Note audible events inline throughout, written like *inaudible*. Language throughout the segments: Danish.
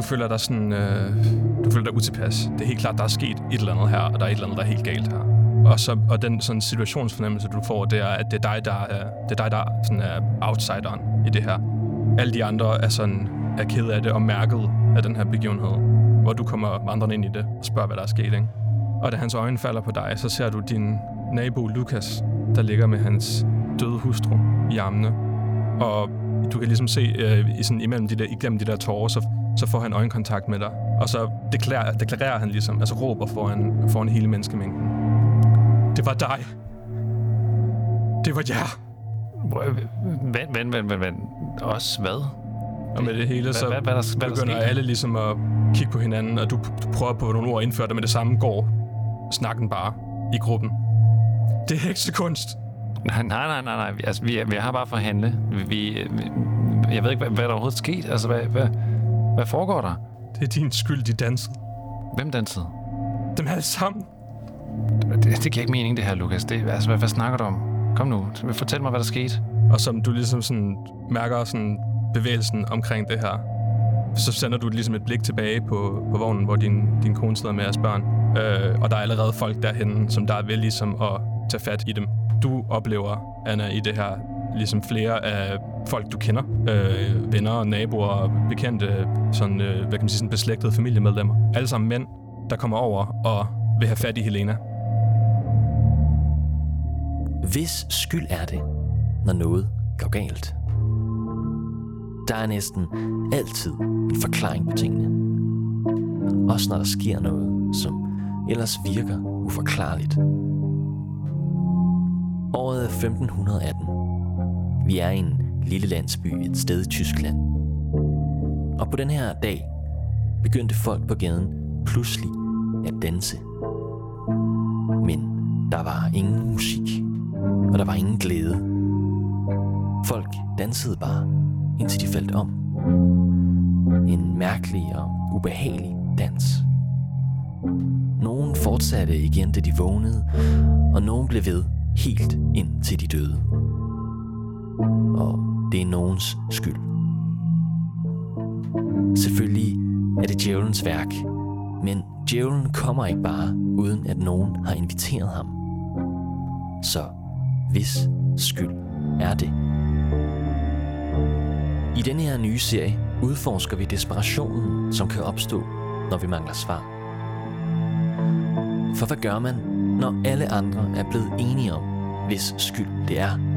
Du føler dig sådan, øh, du føler dig utilpas. Det er helt klart, der er sket et eller andet her, og der er et eller andet, der er helt galt her. Og, så, og den sådan situationsfornemmelse, du får, det er, at det er dig, der er, det er, dig, der sådan er outsideren i det her. Alle de andre er sådan er ked af det og mærket af den her begivenhed, hvor du kommer vandrende ind i det og spørger, hvad der er sket. Ikke? Og da hans øjne falder på dig, så ser du din nabo Lukas, der ligger med hans døde hustru i armene. Og du kan ligesom se øh, i sådan, imellem de der, igennem de der tårer, så, så får han øjenkontakt med dig. Og så deklarerer, deklarerer han ligesom, altså råber foran, foran hele menneskemængden. Det var dig. Det var jer. Vent, vent, vent, vent, vent. Os hvad? Og med det hele, så hvad, hvad, hvad, hvad, begynder der alle ligesom at kigge på hinanden, og du, du prøver på nogle ord at indføre det, men det samme går snakken bare i gruppen. Det er heksekunst. Nej, nej, nej, nej. nej. Altså, vi, vi har bare forhandlet. Vi, vi, jeg ved ikke, hvad, hvad der overhovedet sket. Altså, hvad, hvad, hvad foregår der? Det er din skyld, de dansede. Hvem dansede? Dem alle sammen. Det, det giver ikke mening, det her, Lukas. Det, altså, hvad, hvad snakker du om? Kom nu, fortæl mig, hvad der skete. Og som du ligesom sådan mærker sådan bevægelsen omkring det her, så sender du ligesom et blik tilbage på, på vognen, hvor din, din kone sidder med jeres børn. Øh, og der er allerede folk derhen, som der er ved ligesom at tage fat i dem. Du oplever, Anna, i det her, ligesom flere af folk, du kender. Øh, venner, naboer, bekendte, sådan, øh, hvad kan man sige, sådan beslægtede familiemedlemmer. Alle sammen mænd, der kommer over og vil have fat i Helena. Hvis skyld er det, når noget går galt? Der er næsten altid en forklaring på tingene. Også når der sker noget, som ellers virker uforklarligt. Året er 1518. Vi er i en lille landsby et sted i Tyskland. Og på den her dag begyndte folk på gaden pludselig at danse. Men der var ingen musik, og der var ingen glæde. Folk dansede bare, indtil de faldt om. En mærkelig og ubehagelig dans. Nogen fortsatte igen, da de vågnede, og nogen blev ved helt ind til de døde. Og det er nogens skyld. Selvfølgelig er det djævelens værk, men djævlen kommer ikke bare, uden at nogen har inviteret ham. Så hvis skyld er det? I denne her nye serie udforsker vi desperationen, som kan opstå, når vi mangler svar. For hvad gør man, når alle andre er blevet enige om, hvis skyld det er?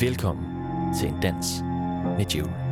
Velkommen til en dans med djævlen.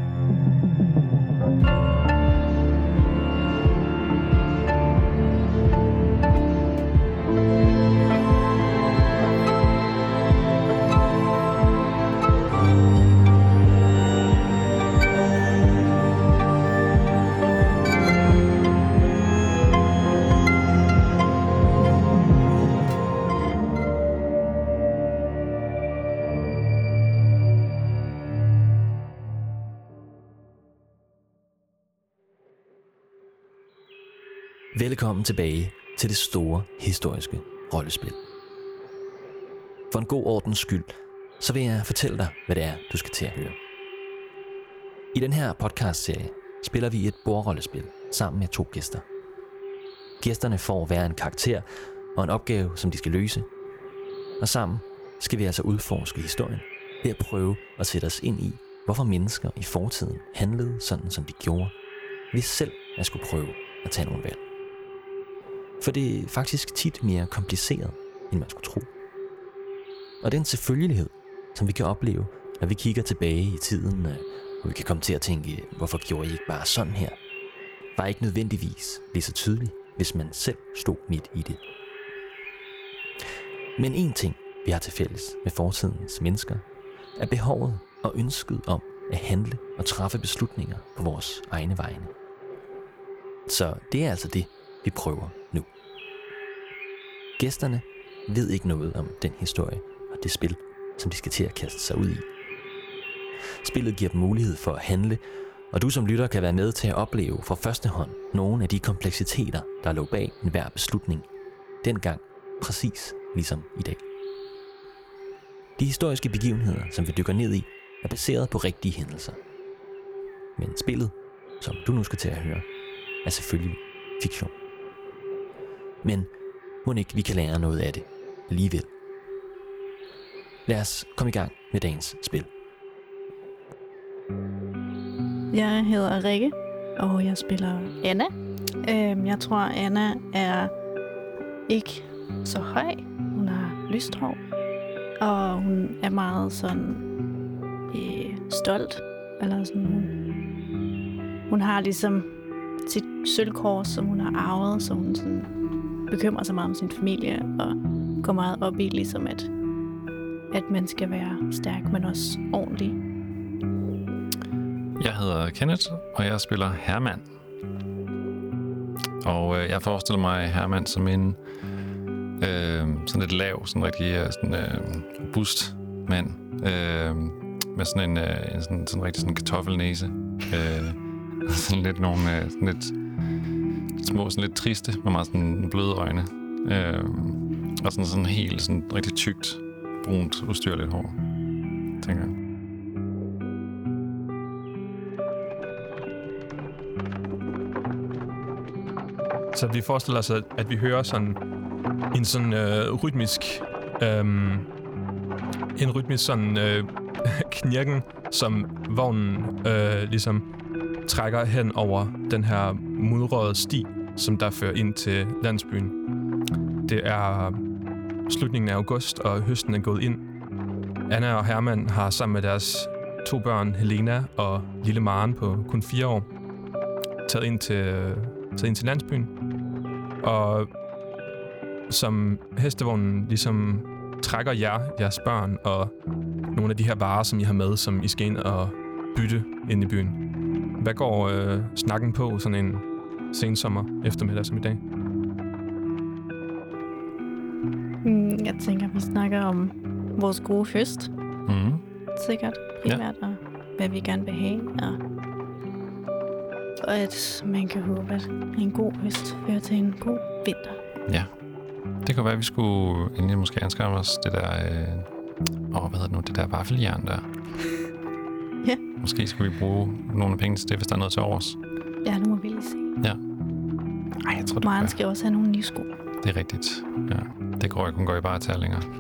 Velkommen tilbage til det store historiske rollespil. For en god ordens skyld, så vil jeg fortælle dig, hvad det er, du skal til at høre. I den her podcast-serie spiller vi et bordrollespil sammen med to gæster. Gæsterne får hver en karakter og en opgave, som de skal løse. Og sammen skal vi altså udforske historien ved at prøve at sætte os ind i, hvorfor mennesker i fortiden handlede sådan, som de gjorde, hvis selv at skulle prøve at tage nogle valg. For det er faktisk tit mere kompliceret, end man skulle tro. Og den selvfølgelighed, som vi kan opleve, når vi kigger tilbage i tiden, og vi kan komme til at tænke, hvorfor gjorde I ikke bare sådan her, var ikke nødvendigvis lige så tydelig, hvis man selv stod midt i det. Men en ting, vi har til fælles med fortidens mennesker, er behovet og ønsket om at handle og træffe beslutninger på vores egne vegne. Så det er altså det, vi prøver. Gæsterne ved ikke noget om den historie og det spil, som de skal til at kaste sig ud i. Spillet giver dem mulighed for at handle, og du som lytter kan være med til at opleve for første hånd nogle af de kompleksiteter, der lå bag enhver beslutning. Dengang præcis ligesom i dag. De historiske begivenheder, som vi dykker ned i, er baseret på rigtige hændelser. Men spillet som du nu skal til at høre, er selvfølgelig fiktion. Men må ikke vi kan lære noget af det alligevel. Lad os komme i gang med dagens spil. Jeg hedder Rikke, og jeg spiller Anna. Øhm, jeg tror, Anna er ikke så høj. Hun har lyst hår, og hun er meget sådan øh, stolt. Eller sådan, hun, hun har ligesom sit sølvkors, som hun har arvet, så hun sådan bekymrer sig meget om sin familie, og går meget op i ligesom, at, at man skal være stærk, men også ordentlig. Jeg hedder Kenneth, og jeg spiller Herman. Og øh, jeg forestiller mig Herman som en øh, sådan lidt lav, sådan rigtig øh, sådan, øh, robust mand. Øh, med sådan en, øh, en sådan, sådan rigtig sådan kartoffelnæse. Øh, *laughs* sådan lidt nogle øh, sådan lidt små, sådan lidt triste, med meget sådan bløde øjne. Øh, og sådan sådan helt sådan rigtig tykt, brunt, ustyrligt hår, tænker jeg. Så vi forestiller os, at, vi hører sådan en sådan øh, rytmisk... Øh, en rytmisk sådan øh, *laughs* knirken, som vognen øh, ligesom trækker hen over den her mudrede sti, som der fører ind til landsbyen. Det er øh, slutningen af august, og høsten er gået ind. Anna og Herman har sammen med deres to børn, Helena og lille Maren på kun fire år, taget ind til, øh, taget ind til landsbyen. Og som hestevognen ligesom trækker jer, jeres børn og nogle af de her varer, som I har med, som I skal ind og bytte ind i byen. Hvad går øh, snakken på sådan en sensommer eftermiddag som i dag? Mm, jeg tænker, vi snakker om vores gode høst, Mm. sikkert primært, ja. og hvad vi gerne vil have, og, og at man kan håbe, at en god høst fører til en god vinter. Ja. Det kan være, at vi skulle endelig måske anskaffe os det der... Øh, åh, hvad hedder det nu? Det der vaffeljern der. Ja. Måske skal vi bruge nogle af pengene til det, hvis der er noget til overs. Ja, nu må vi lige se. Ej, jeg tror, det, Maren skal også have nogle nye sko. det er rigtigt. Ja. Det går jeg kun gå i bare til længere. *laughs*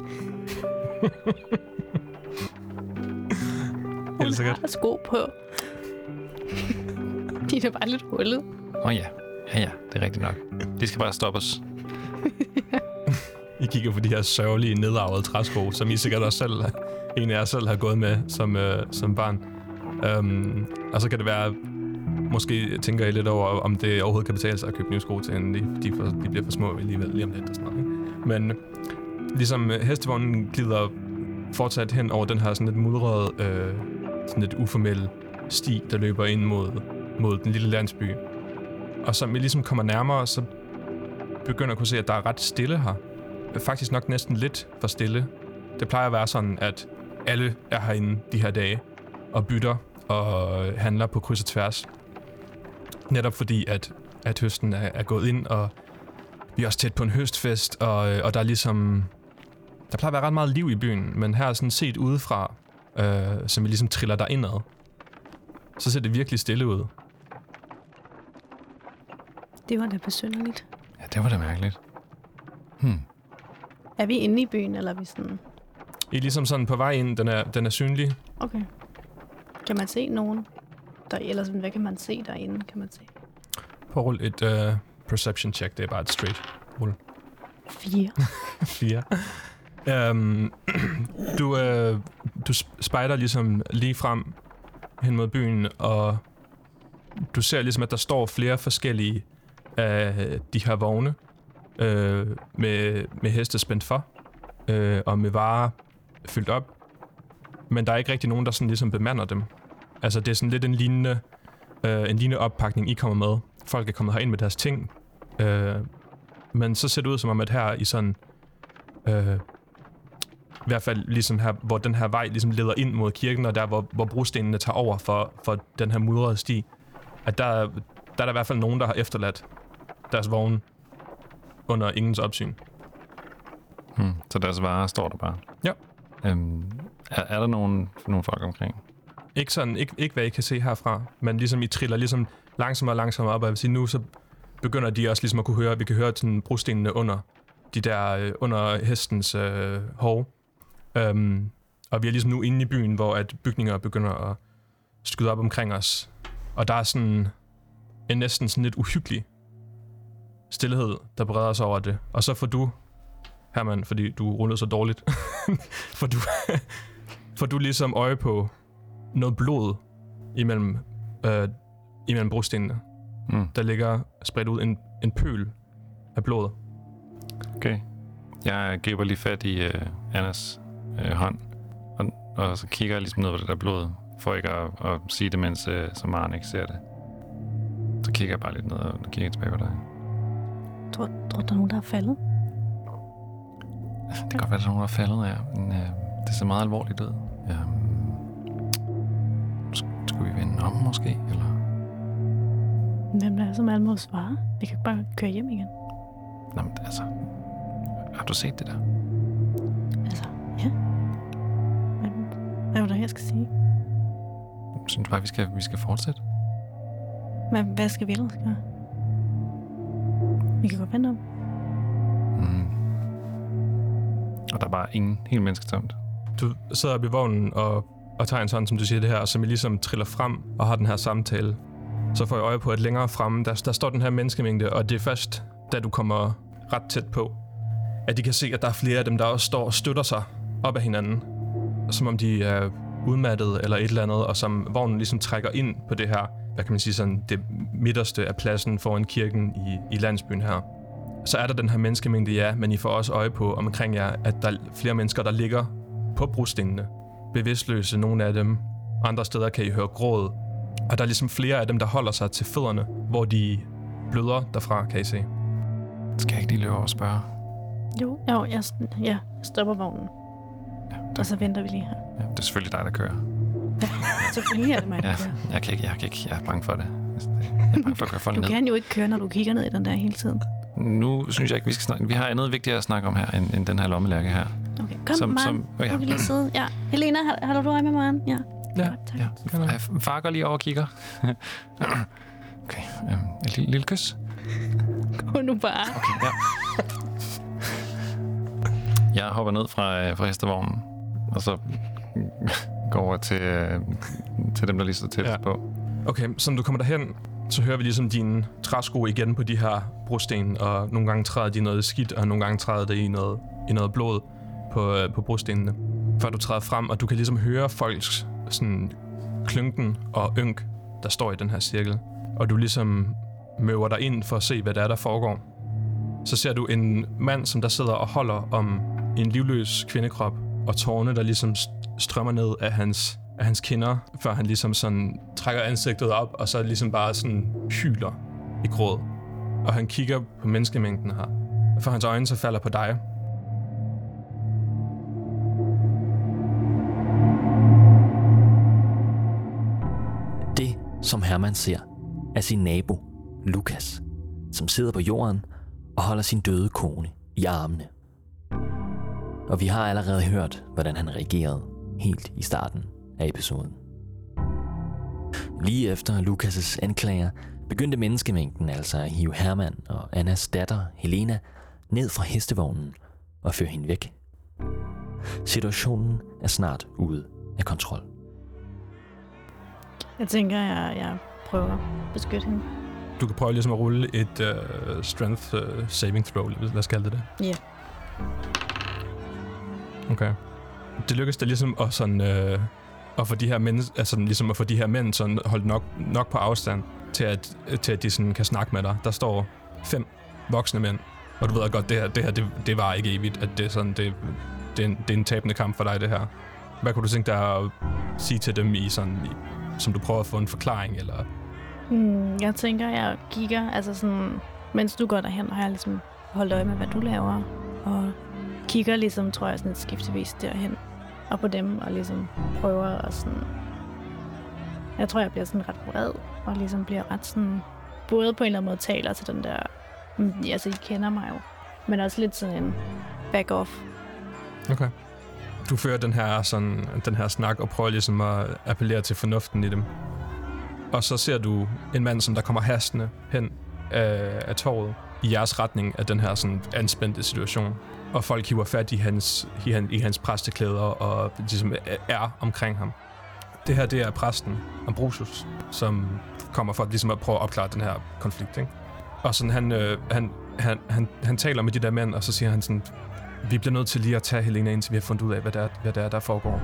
Hun Helt sikkert. har sko på. *laughs* De er da bare lidt hullet. Åh oh, ja. Ja, ja. Det er rigtigt nok. De skal bare stoppe os. *laughs* I kigger på de her sørgelige, nedarvede træsko, som I sikkert også selv, en af jer selv har gået med som, øh, som barn. Øhm, og så kan det være, måske tænker I lidt over, om det overhovedet kan betale sig at købe nye sko til, hende. de, de, for, de bliver for små alligevel lige om lidt og sådan noget. Ikke? Men ligesom øh, hestevognen glider fortsat hen over den her sådan lidt mudrede, øh, sådan lidt uformelle sti, der løber ind mod, mod den lille landsby. Og som vi ligesom kommer nærmere, så begynder at kunne se, at der er ret stille her. Faktisk nok næsten lidt for stille. Det plejer at være sådan, at alle er herinde de her dage og bytter og handler på kryds og tværs. Netop fordi, at, at høsten er, er gået ind, og vi er også tæt på en høstfest, og, og der er ligesom... Der plejer at være ret meget liv i byen, men her er sådan set udefra, øh, som vi ligesom triller der indad, så ser det virkelig stille ud. Det var da besynderligt. Ja, det var da mærkeligt. Hmm. Er vi inde i byen, eller er vi sådan... I er ligesom sådan på vej ind, den er, den er synlig, Okay. Kan man se nogen? Der, eller sådan, hvad kan man se derinde, kan man se? Prøv at rulle et uh, perception check. Det er bare et straight rulle. Fire. *laughs* Fire. um, *clears throat* du, uh, du spejder ligesom lige frem hen mod byen, og du ser ligesom, at der står flere forskellige af de her vogne øh, med, med heste spændt for, øh, og med varer fyldt op. Men der er ikke rigtig nogen, der sådan ligesom bemander dem. Altså, det er sådan lidt en lignende, øh, en lignende oppakning, I kommer med. Folk er kommet herind med deres ting. Øh, men så ser det ud som om, at her i sådan... Øh, I hvert fald ligesom her, hvor den her vej ligesom leder ind mod kirken, og der, hvor, hvor brostenene tager over for, for den her mudrede sti, at der, der er der i hvert fald nogen, der har efterladt deres vogn under ingens opsyn. Hmm. Så deres varer står der bare? Ja. Øhm, er, er der nogen, nogen folk omkring? Ikke, sådan, ikke, ikke hvad I kan se herfra, men ligesom I triller ligesom langsommere og langsommere op, og jeg vil sige, nu så begynder de også ligesom at kunne høre, vi kan høre sådan brostenene under de der, øh, under hestens øh, hov. Um, øhm, og vi er ligesom nu inde i byen, hvor at bygninger begynder at skyde op omkring os. Og der er sådan en næsten sådan lidt uhyggelig stillhed, der breder sig over det. Og så får du, Herman, fordi du rullede så dårligt, *laughs* får du, får du ligesom øje på noget blod imellem, øh, imellem brostenene. Mm. Der ligger spredt ud en, en pøl af blod. Okay. Jeg griber lige fat i øh, Annas øh, hånd, og, og så kigger jeg ligesom ned på det der blod, for ikke at, at sige det, mens øh, som Maren ikke ser det. Så kigger jeg bare lidt ned og kigger tilbage på dig. Tror, tror der er nogen, der er faldet? Det kan godt være, at der er nogen, der er faldet, ja. Men øh, det ser meget alvorligt ud. om måske, eller? Hvem er, som alle må svare? Vi kan bare køre hjem igen. Nå, men altså... Har du set det der? Altså, ja. Hvad, hvad er det, jeg skal sige? Synes du bare, vi skal, vi skal fortsætte? Hvad, hvad skal vi ellers gøre? Vi kan godt vente om. Mm. Og der er bare ingen helt mennesketomt. Du sidder oppe i vognen og, og tager en sådan, som du siger det her, som I ligesom triller frem og har den her samtale. Så får jeg øje på, at længere fremme, der, der står den her menneskemængde, og det er først, da du kommer ret tæt på, at de kan se, at der er flere af dem, der også står og støtter sig op af hinanden. Som om de er udmattede eller et eller andet, og som vognen ligesom trækker ind på det her, hvad kan man sige, sådan det midterste af pladsen foran kirken i, i landsbyen her. Så er der den her menneskemængde, ja, men I får også øje på omkring jer, at der er flere mennesker, der ligger på brostenene. Bevidstløse, nogle af dem. Andre steder kan I høre gråd. Og der er ligesom flere af dem, der holder sig til fødderne, hvor de bløder derfra, kan I se. Skal jeg ikke lige løbe over og spørge? Jo, jo jeg, ja, jeg stopper vognen. Ja, Og det, så venter vi lige her. ja, det er selvfølgelig dig, der kører. *laughs* Selvfølgelig er det mig, der Ja, kører. jeg kan ikke, jeg kan ikke, jeg er bange for det. Jeg er bange for at køre folk Du ned. kan jo ikke køre, når du kigger ned i den der hele tiden. Nu synes jeg ikke, vi skal snakke. Vi har andet vigtigt at snakke om her, end, end den her lommelærke her. Okay, kom, Som- som, Maren. som- oh, ja. Du kan lige sidde. Ja. Helena, har, har du øje med Maren? Ja. Ja, Godt, tak. Ja, Ej, far går lige over og kigger. okay, øhm, et lille, lille kys. Gå nu bare. Okay, ja. Jeg hopper ned fra, øh, fra hestevognen, og så går over til, øh, til dem, der lige står tæt Ja. ja. på. Okay, så når du kommer derhen, så hører vi ligesom dine træsko igen på de her brosten, og nogle gange træder de noget skidt, og nogle gange træder det i noget, i noget blod på, øh, på brostenene. Før du træder frem, og du kan ligesom høre folks sådan klynken og ynk, der står i den her cirkel. Og du ligesom møver dig ind for at se, hvad der er, der foregår. Så ser du en mand, som der sidder og holder om en livløs kvindekrop, og tårne, der ligesom strømmer ned af hans, af hans kinder, før han ligesom sådan trækker ansigtet op, og så ligesom bare sådan hyler i gråd. Og han kigger på menneskemængden her. Og for hans øjne så falder på dig. Som Herman ser, er sin nabo, Lukas, som sidder på jorden og holder sin døde kone i armene. Og vi har allerede hørt, hvordan han reagerede helt i starten af episoden. Lige efter Lukas' anklager begyndte menneskemængden altså at hive Herman og Annas datter, Helena, ned fra hestevognen og føre hende væk. Situationen er snart ude af kontrol. Jeg tænker, jeg, jeg prøver at beskytte hende. Du kan prøve ligesom at rulle et uh, strength uh, saving throw, lad os kalde det det. Ja. Okay. Det lykkes det ligesom at sådan... Uh, at få de her mænd, altså ligesom at få de her mænd sådan holdt nok, nok på afstand til at, til at de sådan kan snakke med dig. Der står fem voksne mænd, og du ved godt, det her, det her det, det var ikke evigt, at det er sådan, det, det, er en, det er en tabende kamp for dig, det her. Hvad kunne du tænke dig at sige til dem i sådan, som du prøver at få en forklaring, eller Hmm, jeg tænker, jeg kigger, altså sådan, mens du går derhen, har jeg ligesom holdt øje med, hvad du laver, og kigger ligesom, tror jeg, sådan skiftevis derhen, og på dem, og ligesom prøver at sådan, jeg tror, jeg bliver sådan ret vred, og ligesom bliver ret sådan, både på en eller anden måde taler til den der, mm, altså I kender mig jo, men også lidt sådan en back off. Okay. Du fører den her, sådan, den her snak og prøver ligesom at appellere til fornuften i dem. Og så ser du en mand, som der kommer hastende hen af, af torvet i jeres retning af den her sådan anspændte situation. Og folk hiver fat i hans, i, han, i hans præsteklæder og ligesom er omkring ham. Det her, det er præsten Ambrosius, som kommer for ligesom at prøve at opklare den her konflikt. Ikke? Og sådan, han, øh, han, han, han, han taler med de der mænd, og så siger han sådan, vi bliver nødt til lige at tage Helena, indtil vi har fundet ud af, hvad der er, hvad der, er, der foregår.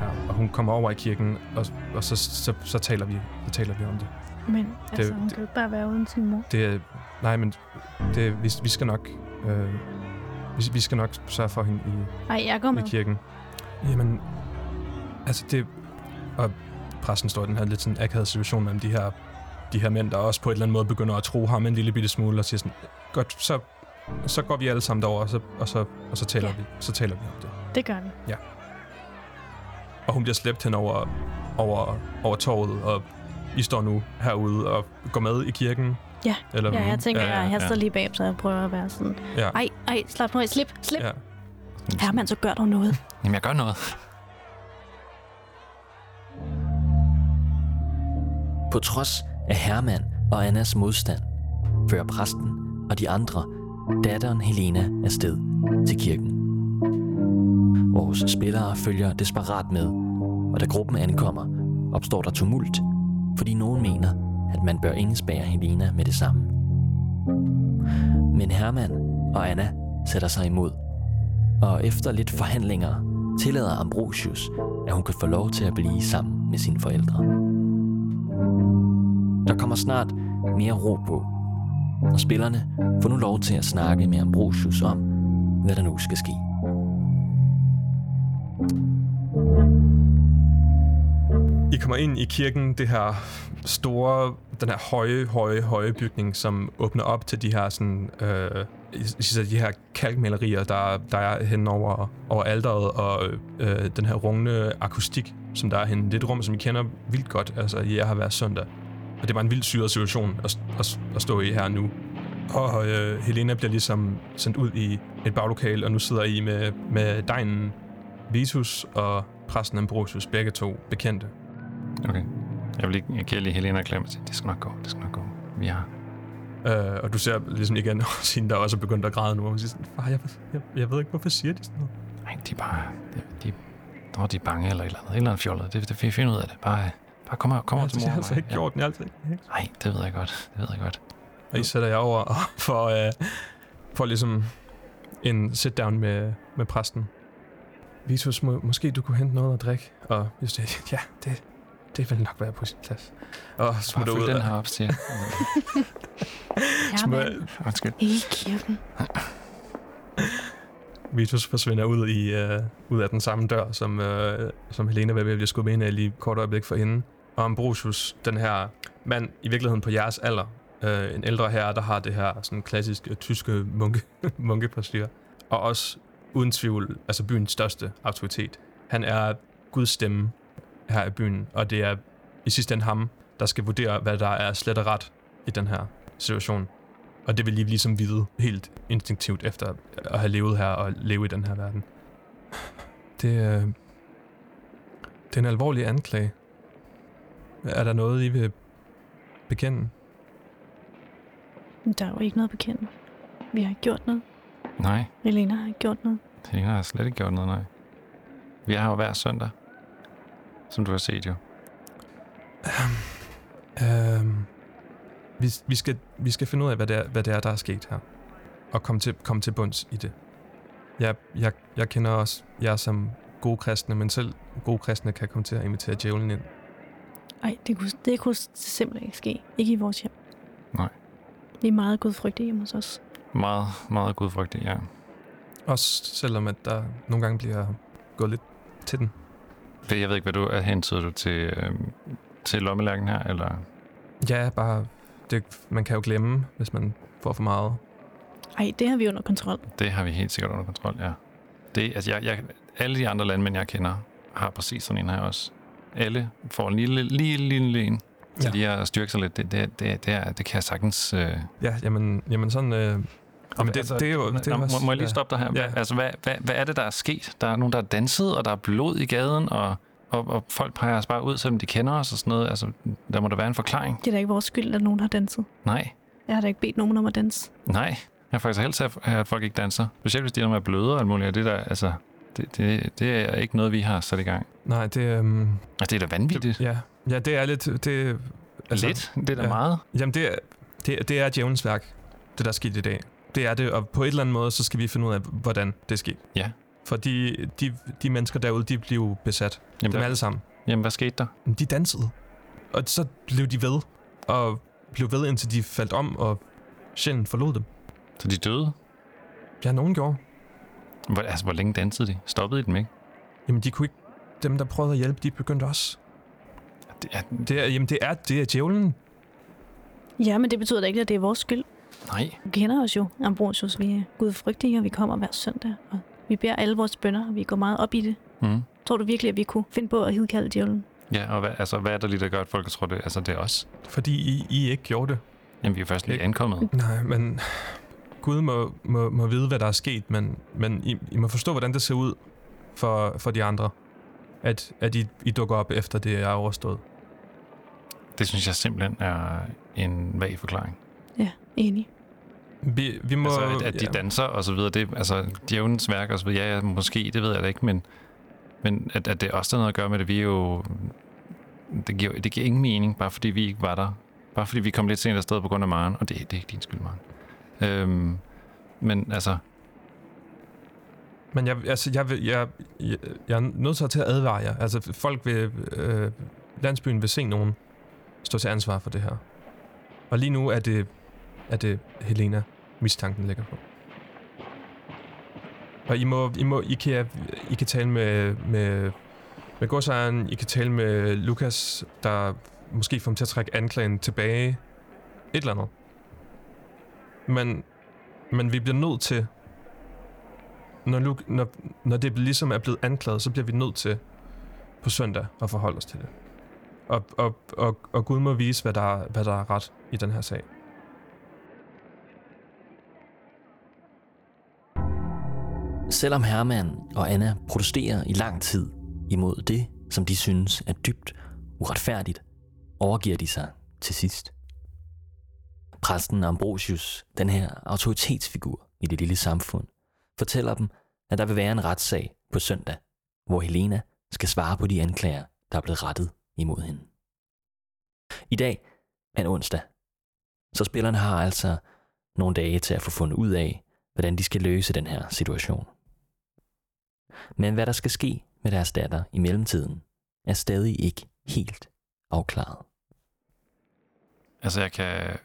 Ja, og hun kommer over i kirken, og, og så, så, så, taler vi, så taler vi om det. Men altså, det, hun kan jo ikke bare være uden sin mor. Det, nej, men det, vi, vi skal nok... Øh, vi, vi skal nok sørge for hende i, Ej, jeg går med. i kirken. Jamen, altså det... Og præsten står i den her lidt sådan akavet situation mellem de her, de her mænd, der også på et eller andet måde begynder at tro ham en lille bitte smule og siger sådan, godt, så, så går vi alle sammen derover, og så, og så, og så, taler, Ja. vi, så taler vi om det. Det gør vi. Og hun bliver slæbt hen over, over, over torvet, og I står nu herude og går med i kirken. Ja. Eller, Ja, jeg tænker, ja, jeg ja, haster lige bag, så jeg prøver at være sådan, ja, ej, ej, slap nu af, slip, slip. ja. Herman, så gør du noget. *laughs* Jamen, jeg gør noget. På trods af Herman og Annas modstand, fører præsten og de andre datteren Helena afsted til kirken. Vores spillere følger desperat med, og da gruppen ankommer, opstår der tumult, fordi nogen mener, at man bør indespære Helena med det samme. Men Herman og Anna sætter sig imod, og efter lidt forhandlinger tillader Ambrosius, at hun kan få lov til at blive sammen med sine forældre. Der kommer snart mere ro på, og spillerne får nu lov til at snakke med Ambrosius om, hvad der nu skal ske. I kommer ind i kirken, det her store, den her høje, høje, høje bygning, som åbner op til de her sådan, øh, siger, de her kalkmalerier, der, der er hen over, over alderet, og øh, den her rungende akustik, som der er henne. Det er et rum, som I kender vildt godt, altså jeg har været søndag. Og det var en vildt syret situation at, at, at stå i her nu. Og øh, Helena bliver ligesom sendt ud i et baglokal, og nu sidder I med, med dejen Vitus og præsten Ambrosius, begge to bekendte. Okay. Jeg vil lige, jeg giver lige Helena et klem og sige, det skal nok gå, det skal nok gå. Vi har... Øh, og du ser ligesom igen *laughs* hende, der også er begyndt at græde nu, og hun siger sådan, far, jeg, jeg, jeg ved ikke, hvorfor siger de sådan noget. Nej, de er bare... De, de, de, de er bange eller et eller andet. Et eller andet fjollet. Det, det, vi finder ud af det. Bare, bare kom, her, kom jeg, til mor. jeg har altså mig. ikke gjort den, jeg har altså ikke. ikke? Nej, det ved jeg godt. Det ved jeg godt. Og I sætter jeg over *laughs* for, øh, for ligesom en sit-down med, med præsten. Vitus, må, måske du kunne hente noget at drikke? Og just det, ja, det, det vil nok være på sin plads. Og smutter ud. den her op, siger jeg. *laughs* Herman, Undskyld. ikke i kirken. Vitus forsvinder ud, i, øh, ud af den samme dør, som, øh, som Helena var ved at blive skubbet ind af lige kort øjeblik for hende. Og Ambrosius, den her mand i virkeligheden på jeres alder, øh, en ældre herre, der har det her sådan klassiske tyske munke, *laughs* munkepostyr, og også uden tvivl, altså byens største autoritet. Han er Guds stemme her i byen, og det er i sidste ende ham, der skal vurdere, hvad der er slet og ret i den her situation. Og det vil lige ligesom vide helt instinktivt efter at have levet her og leve i den her verden. Det, øh, det er en alvorlig anklage. Er der noget, I vil bekende? Der er jo ikke noget bekendt. Vi har ikke gjort noget. Nej, Elena har ikke gjort noget. Helena har slet ikke gjort noget, nej. Vi har jo hver søndag. Som du har set jo. Øhm, vi, vi, skal, vi skal finde ud af, hvad det, er, hvad det er, der er sket her. Og komme til, komme til bunds i det. Jeg, jeg, jeg kender også jer som gode kristne, men selv gode kristne kan komme til at invitere djævlen ind. Nej, det kunne, det kunne simpelthen ikke ske. Ikke i vores hjem. Nej. Vi er meget gudfrygtige hjemme hos os. Meget, meget gudfrygtig, ja. Også selvom, at der nogle gange bliver gået lidt til den. Jeg ved ikke, hvad du er hentyder du til, øhm, til lommelærken her, eller... Ja, bare... Det, man kan jo glemme, hvis man får for meget. Ej, det har vi under kontrol. Det har vi helt sikkert under kontrol, ja. Det, altså, jeg, jeg, alle de andre landmænd, jeg kender, har præcis sådan en her også. Alle får en lille, lille, lille en til Ja. lige at styrke sig lidt. Det, det, det, det, er, det kan jeg sagtens... Øh, Ja, jamen, jamen sådan... Øh, jamen det, det, er jo... Det er Nå, også, må, må jeg lige stoppe dig her? Ja. Altså, hvad, hvad, hvad er det, der er sket? Der er nogen, der er danset, og der er blod i gaden, og, og, og folk peger os bare ud, selvom de kender os og sådan noget. Altså, der må der være en forklaring. Det er da ikke vores skyld, at nogen har danset. Nej, Jeg har da ikke bedt nogen om at danse. nej. Jeg har faktisk helst at, at folk ikke danser. Specielt hvis de er med bløde og alt muligt. Det, der, altså, det, det, det er ikke noget, vi har sat i gang. Nej, det, øhm, Altså, det er da vanvittigt. det, ja. Ja, det er lidt... Det, Altså, Lidt. Det er da ja. meget. Jamen, det er, det, det er djævelens værk, det der er sket i dag. Det er det, og på et eller andet måde, så skal vi finde ud af, hvordan det er sket. Ja. Fordi de, de mennesker derude, de blev besat. Jamen, Dem hvad, alle sammen. jamen, hvad skete der? De dansede. Og så blev de ved. Og blev ved, indtil de faldt om, og sjældent forlod dem. Så de døde? Ja, nogen gjorde. Hvor, altså, hvor længe dansede de? Stoppede I dem ikke? Jamen, de kunne ikke... Dem, der prøvede at hjælpe, de begyndte også. Det er, Det er, jamen, det er, det er djævlen. Ja, men det betyder da ikke, at det er vores skyld. nej. Du kender os jo, Ambrosius. Vi er gudfrygtige, og vi kommer hver søndag. Og vi beder alle vores bønder, og vi går meget op i det. Mm. Tror du virkelig, at vi kunne finde på at hidkalde djævlen? Ja, og hvad, altså, hvad er der lige, der gør, at folk tror det? Altså, det er os. Fordi I, I ikke gjorde det. Jamen, vi er først lige Ikke? ankommet. Nej, men Gud må, må, må vide, hvad der er sket, men, men I, I må forstå, hvordan det ser ud for, for de andre. At, at I, I dukker op, efter det er overstået. Det synes jeg simpelthen er en vag forklaring. Ja, enig. Vi, vi må... Altså, at, at de danser og så videre, det er altså djævnens værk og så videre. Ja, ja, måske, det ved jeg da ikke, men, men at, at det også har noget at gøre med det, vi er jo... Det giver, det giver ingen mening, bare fordi vi ikke var der. Bare fordi vi kom lidt sent afsted på grund af Maren, og det, det er ikke din skyld, Maren. Øhm, men altså, men jeg, altså, jeg, vil- jeg, jeg, jeg er nødt til at advare jer. Altså, folk vil... Øh, landsbyen vil se nogen stå til ansvar for det her. Og lige nu er det, er det Helena, mistanken ligger på. Og I må, I må, I kan, I kan tale med, med, med godsejeren, I kan tale med Lukas, der måske får ham til at trække anklagen tilbage. Et eller andet. Men, men vi bliver nødt til, når, Luke, når, når det ligesom er blevet anklaget, så bliver vi nødt til på søndag at forholde os til det. Og, og, og, og Gud må vise, hvad der, er- hvad der er ret i den her sag. Selvom Herman og Anna protesterer i lang tid imod det, som de synes er dybt uretfærdigt, overgiver de sig til sidst. Præsten Ambrosius, den her autoritetsfigur i det lille samfund, fortæller dem, at der vil være en retssag på søndag, hvor Helena skal svare på de anklager, der er blevet rettet imod hende. I dag er en onsdag, så spillerne har altså nogle dage til at få fundet ud af, hvordan de skal løse den her situation. Men hvad der skal ske med deres datter i mellemtiden, er stadig ikke helt afklaret. altså jeg kan,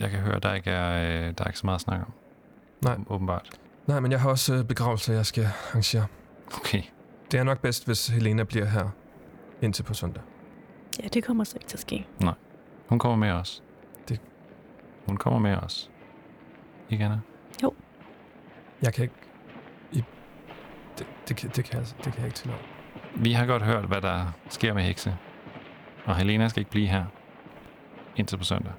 jeg kan høre, at der ikke er, øh, der er ikke så meget at snakke om. Nej. Åbenbart. Nej, men jeg har også øh, begravelse, jeg skal arrangere. Okay. Det er nok bedst, hvis Helena bliver her indtil på søndag. Ja, det kommer så ikke til at ske. Hun kommer med os. Det- Hun kommer med os. Ikke, Anna? Jeg kan ikke... I, det, det, kan- det, kan jeg, det kan jeg ikke tillade. Vi har godt hørt, hvad der sker med hekse. Og Helena skal ikke blive her. Indtil på søndag.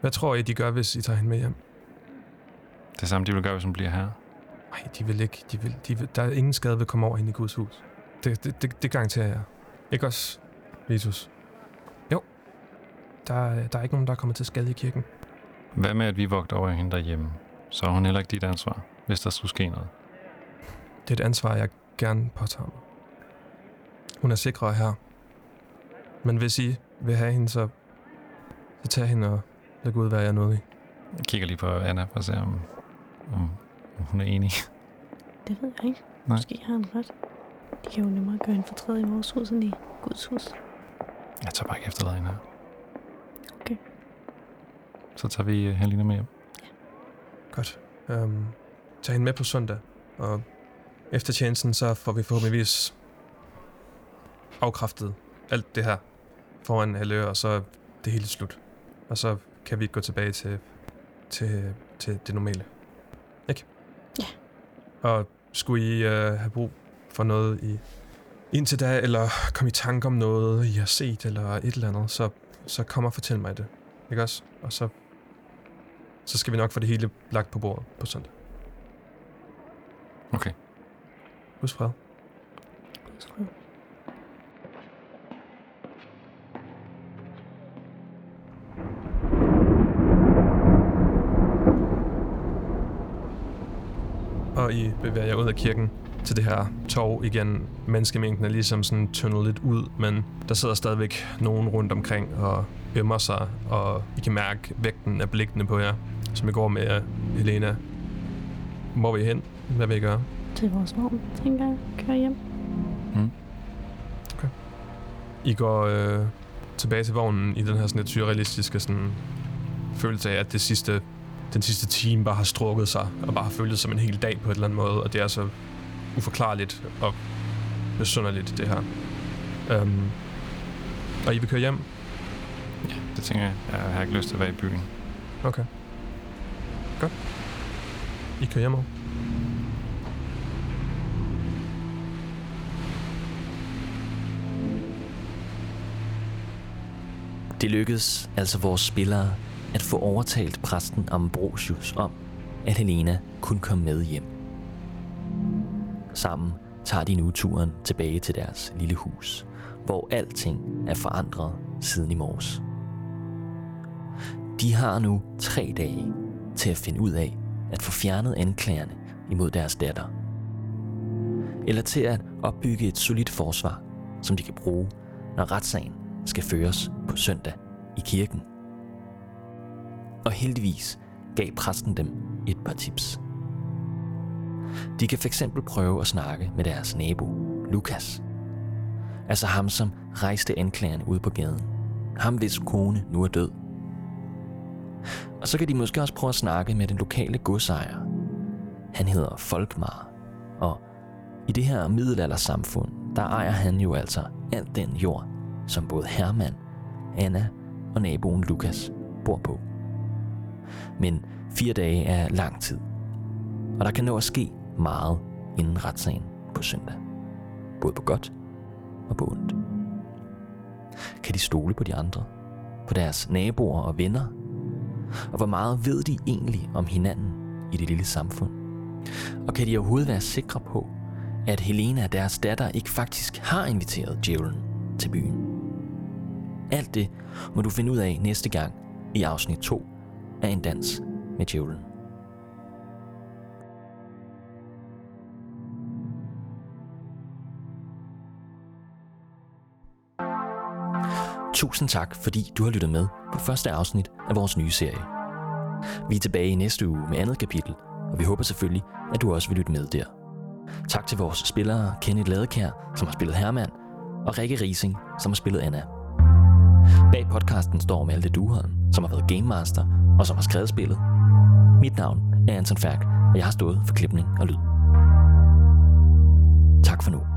Hvad tror I, de gør, hvis I tager hende med hjem? Det samme, de vil gøre, hvis hun bliver her. Nej, de vil ikke. De vil, de vil, der er ingen skade ved at komme over hende i Guds hus. Det, det, det, det garanterer jeg. Ikke også, Vitus? Jo. Der, er- der er ikke nogen, der er kommet til skade i kirken. Hvad med, at vi vogter over hende derhjemme? Så er hun heller ikke dit ansvar, hvis der skulle ske noget. Det er et ansvar, jeg gerne påtager mig. Hun er sikrere her. Men hvis I vil have hende, så, så tag hende og lad Gud være jer i. Jeg kigger lige på Anna for at se, om om hun er enig. Det ved jeg ikke. Nej. Måske har han ret. De kan jo nemmere gøre en fortræd i vores hus end i Guds hus. Jeg tager bare ikke efterlade hende her. Okay. Så tager vi øh, Helena med hjem. Godt. Um, tag hende med på søndag, og efter tjenesten, så får vi forhåbentligvis afkræftet alt det her foran alle, og så er det hele slut. Og så kan vi gå tilbage til, til, til det normale. Ikke? Og skulle I uh, have brug for noget i indtil da, eller komme i tanke om noget, I har set, eller et eller andet, så, så kom og fortæl mig det. Ikke også? Og så så skal vi nok få det hele lagt på bordet på søndag. Okay. Husk fred. Guds fred. I bevæger jer ud af kirken til det her torv igen. Menneskemængden er ligesom sådan tyndet lidt ud, men der sidder stadigvæk nogen rundt omkring og ømmer sig, og I kan mærke vægten af blikkene på jer, som I går med jer, Helena. Hvor vil I hen? Hvad vil I gøre? Til vores vogn, tænker jeg. Køre hjem. I går øh, tilbage til vognen i den her sådan lidt surrealistiske sådan, følelse af, at det sidste, den sidste time bare har strukket sig, og bare har føltes som en hel dag på et eller andet måde, og det er så uforklarligt og besynderligt, det her. Um, og I vil køre hjem? Ja, det tænker jeg. Jeg har ikke lyst til at være i byen. Okay. Godt. I kører hjem over. Det lykkedes altså vores spillere at få overtalt præsten Ambrosius om, at Helena kunne komme med hjem. Sammen tager de nu turen tilbage til deres lille hus, hvor alting er forandret siden i morges. De har nu tre dage til at finde ud af at få fjernet anklagerne imod deres datter. Eller til at opbygge et solidt forsvar, som de kan bruge, når retssagen skal føres på søndag i kirken. Og heldigvis gav præsten dem et par tips. De kan fx prøve at snakke med deres nabo, Lukas. Altså ham, som rejste anklagerne ud på gaden. Ham, hvis kone nu er død. Og så kan de måske også prøve at snakke med den lokale godsejer. Han hedder Folkmar, og i det her middelaldersamfund, der ejer han jo altså alt den jord, som både Herman, Anna og naboen Lukas bor på. Men fire dage er lang tid, og der kan nå at ske meget inden retssagen på søndag. Både på godt og på ondt. Kan de stole på de andre? På deres naboer og venner? Og hvor meget ved de egentlig om hinanden i det lille samfund? Og kan de overhovedet være sikre på, at Helena, deres datter, ikke faktisk har inviteret djævlen til byen? Alt det må du finde ud af næste gang i afsnit 2 af En Dans med Djævlen. Tusind tak, fordi du har lyttet med på første afsnit af vores nye serie. Vi er tilbage i næste uge med andet kapitel, og vi håber selvfølgelig, at du også vil lytte med der. Tak til vores spillere Kenneth Ladekær, som har spillet Herman, og Rikke Rising, som har spillet Anna. Bag podcasten står Malte Duholm, som har været Game Master og som har skrevet spillet. Mit navn er Anton Færk, og jeg har stået for klipning og lyd. Tak for nu.